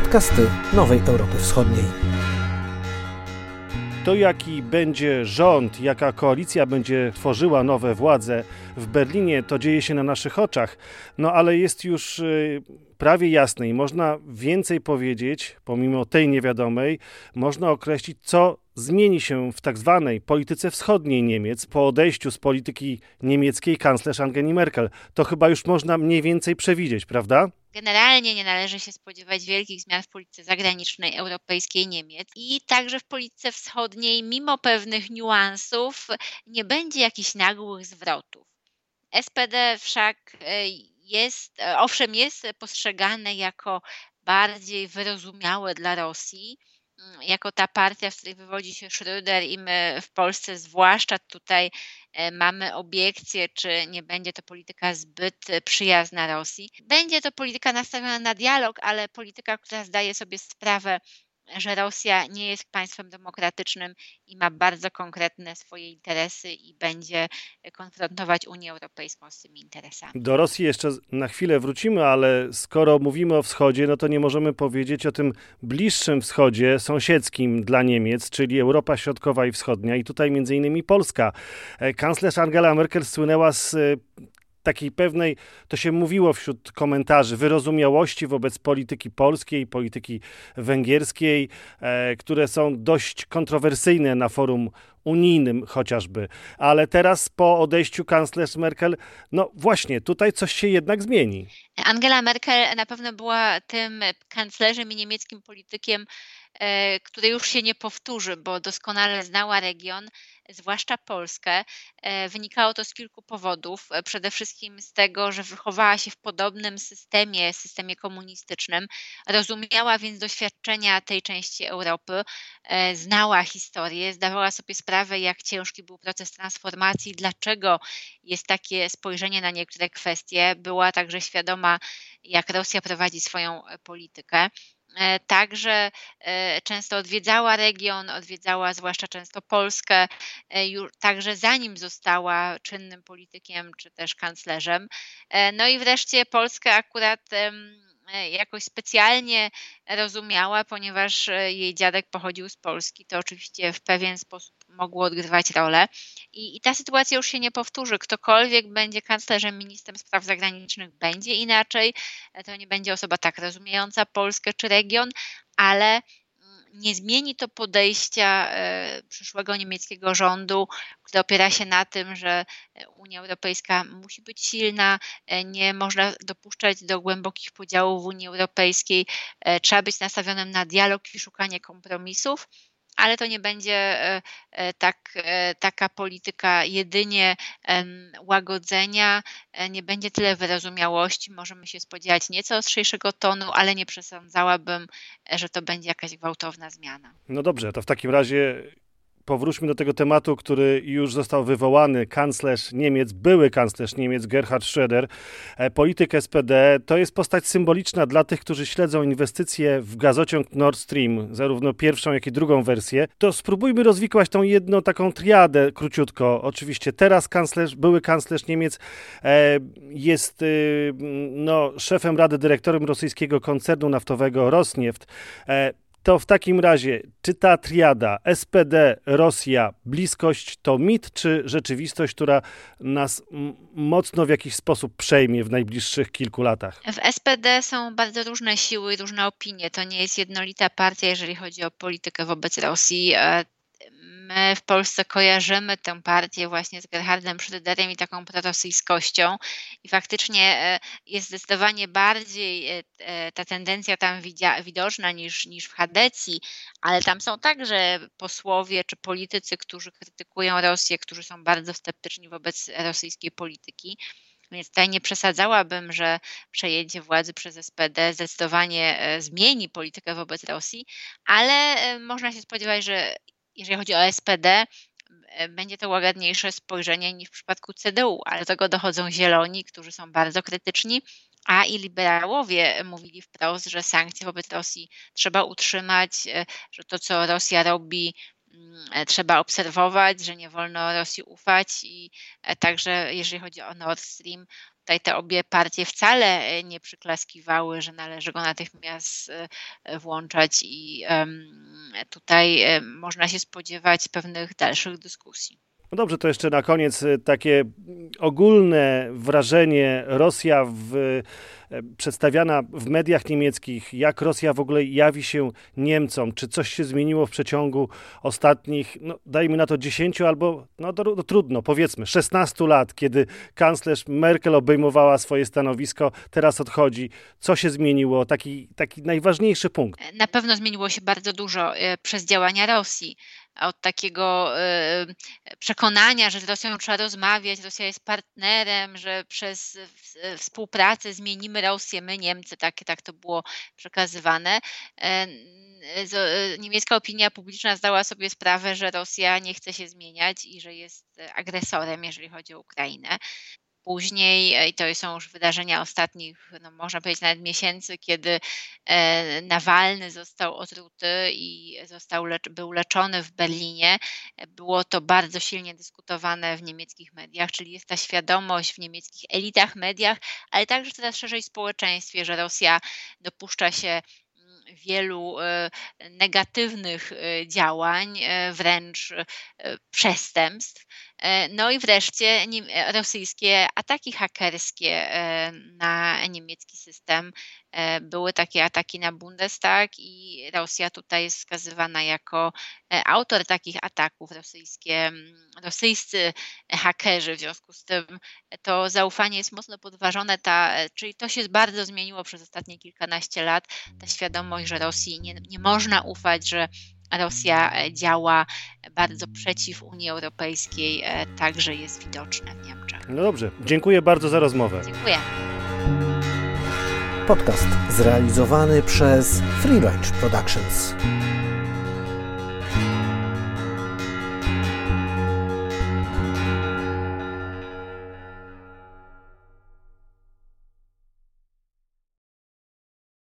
podcasty Nowej Europy Wschodniej. To jaki będzie rząd, jaka koalicja będzie tworzyła nowe władze w Berlinie, to dzieje się na naszych oczach. No ale jest już y, prawie jasne i można więcej powiedzieć, pomimo tej niewiadomej, można określić, co zmieni się w tak zwanej polityce wschodniej Niemiec po odejściu z polityki niemieckiej kanclerz Angeli Merkel. To chyba już można mniej więcej przewidzieć, prawda? Generalnie nie należy się spodziewać wielkich zmian w polityce zagranicznej europejskiej Niemiec i także w polityce wschodniej, mimo pewnych niuansów, nie będzie jakichś nagłych zwrotów. SPD wszak e, jest, e, owszem, jest postrzegane jako bardziej wyrozumiałe dla Rosji, jako ta partia, z której wywodzi się Schröder i my w Polsce zwłaszcza tutaj e, mamy obiekcje, czy nie będzie to polityka zbyt przyjazna Rosji. Będzie to polityka nastawiona na dialog, ale polityka, która zdaje sobie sprawę że Rosja nie jest państwem demokratycznym i ma bardzo konkretne swoje interesy i będzie konfrontować Unię Europejską z tymi interesami. Do Rosji jeszcze na chwilę wrócimy, ale skoro mówimy o wschodzie, no to nie możemy powiedzieć o tym bliższym wschodzie, sąsiedzkim dla Niemiec, czyli Europa Środkowa i Wschodnia i tutaj między innymi Polska. E, kanclerz Angela Merkel słynęła z takiej pewnej, to się mówiło wśród komentarzy, wyrozumiałości wobec polityki polskiej, polityki węgierskiej, e, które są dość kontrowersyjne na forum unijnym chociażby. Ale teraz po odejściu kanclerz Merkel, no właśnie, tutaj coś się jednak zmieni. Angela Merkel na pewno była tym kanclerzem i niemieckim politykiem, e, który już się nie powtórzy, bo doskonale znała region, zwłaszcza Polskę. E, wynikało to z kilku powodów. E, przede wszystkim z tego, że wychowała się w podobnym systemie, systemie komunistycznym, rozumiała więc doświadczenia tej części Europy, znała historię, zdawała sobie sprawę, jak ciężki był proces transformacji, dlaczego jest takie spojrzenie na niektóre kwestie. Była także świadoma, jak Rosja prowadzi swoją politykę. E, także e, często odwiedzała region, odwiedzała zwłaszcza często Polskę, już, także zanim została czynnym politykiem czy też kanclerzem. No i wreszcie Polskę akurat jakoś specjalnie rozumiała, ponieważ jej dziadek pochodził z Polski. To oczywiście w pewien sposób mogło odgrywać rolę. I, I, ta sytuacja już się nie powtórzy. Ktokolwiek będzie kanclerzem, ministrem spraw zagranicznych, będzie inaczej. To nie będzie osoba tak rozumiejąca Polskę czy region, ale nie zmieni to podejścia e, przyszłego niemieckiego rządu, który opiera się na tym, że Unia Europejska musi być silna, e, nie można dopuszczać do głębokich podziałów w Unii Europejskiej, e, trzeba być nastawionym na dialog i szukanie kompromisów ale to nie będzie e, e, tak, e, taka polityka jedynie łagodzenia, nie będzie tyle wyrozumiałości. Możemy się spodziewać nieco ostrzejszego tonu, ale nie przesądzałabym, że to będzie jakaś gwałtowna zmiana. No dobrze, to w takim razie powróćmy do tego tematu, który już został wywołany. Kanclerz Niemiec, były kanclerz Niemiec Gerhard Schröder, e, polityk SPD, to jest postać symboliczna dla tych, którzy śledzą inwestycje w gazociąg Nord Stream, zarówno pierwszą, jak i drugą wersję. To spróbujmy rozwikłać tą jedną taką triadę króciutko. Oczywiście teraz kanclerz, były kanclerz Niemiec e, jest y, no, szefem Rady Dyrektorem rosyjskiego koncernu naftowego Rosneft. E, to w takim razie, czy ta triada SPD, Rosja, bliskość to mit, czy rzeczywistość, która nas mocno w jakiś sposób przejmie w najbliższych kilku latach? W SPD są bardzo różne siły i różne opinie. To nie jest jednolita partia, jeżeli chodzi o politykę wobec Rosji. My w Polsce kojarzymy tę partię właśnie z Gerhardem Schröderem i taką prorosyjskością i faktycznie e, jest zdecydowanie bardziej e, e, ta tendencja tam widoczna niż, niż w Hadecji, ale tam są także posłowie czy politycy, którzy krytykują Rosję, którzy są bardzo sceptyczni wobec rosyjskiej polityki. Więc tutaj nie przesadzałabym, że przejęcie władzy przez SPD zdecydowanie zmieni politykę wobec Rosji, ale można się spodziewać, że jeżeli chodzi o SPD, e, będzie to łagodniejsze spojrzenie niż w przypadku CDU, ale do tego dochodzą zieloni, którzy są bardzo krytyczni, a i liberałowie mówili wprost, że sankcje wobec Rosji trzeba utrzymać, e, że to, co Rosja robi, trzeba obserwować, że nie wolno Rosji ufać i także jeżeli chodzi o Nord Stream, Tutaj te obie partie wcale nie przyklaskiwały, że należy go natychmiast włączać i tutaj można się spodziewać pewnych dalszych dyskusji. No dobrze, to jeszcze na koniec y, takie ogólne wrażenie Rosja w, y, przedstawiana w mediach niemieckich, jak Rosja w ogóle jawi się Niemcom, czy coś się zmieniło w przeciągu ostatnich, no dajmy na to 10 albo, no to, to trudno, powiedzmy 16 lat, kiedy kanclerz Merkel obejmowała swoje stanowisko, teraz odchodzi. Co się zmieniło? Taki, taki najważniejszy punkt. Na pewno zmieniło się bardzo dużo y, przez działania Rosji od takiego przekonania, że z Rosją trzeba rozmawiać, Rosja jest partnerem, że przez współpracę zmienimy Rosję, my Niemcy, tak, tak to było przekazywane. E, niemiecka opinia publiczna zdała sobie sprawę, że Rosja nie chce się zmieniać i że jest agresorem, jeżeli chodzi o Ukrainę. Później, e, i to są już wydarzenia ostatnich, no można powiedzieć nawet miesięcy, kiedy e, Nawalny został otruty i został był leczony w Berlinie, było to bardzo silnie dyskutowane w niemieckich mediach, czyli jest ta świadomość w niemieckich elitach mediach, ale także coraz szerzej społeczeństwie, że Rosja dopuszcza się wielu e, negatywnych e, działań, e, wręcz przestępstw. No i wreszcie rosyjskie ataki hakerskie na niemiecki system. Były takie ataki na Bundestag i Rosja tutaj jest wskazywana jako autor takich ataków. Rosyjskie, rosyjscy hakerzy, w związku z tym to zaufanie jest mocno podważone, ta, czyli to się bardzo zmieniło przez ostatnie kilkanaście lat. Ta świadomość, że Rosji nie, nie można ufać, że Rosja e, działa bardzo przeciw Unii Europejskiej, e, także jest widoczna w Niemczech. No dobrze, dziękuję bardzo za rozmowę. Dziękuję. Podcast zrealizowany przez Free Range Productions.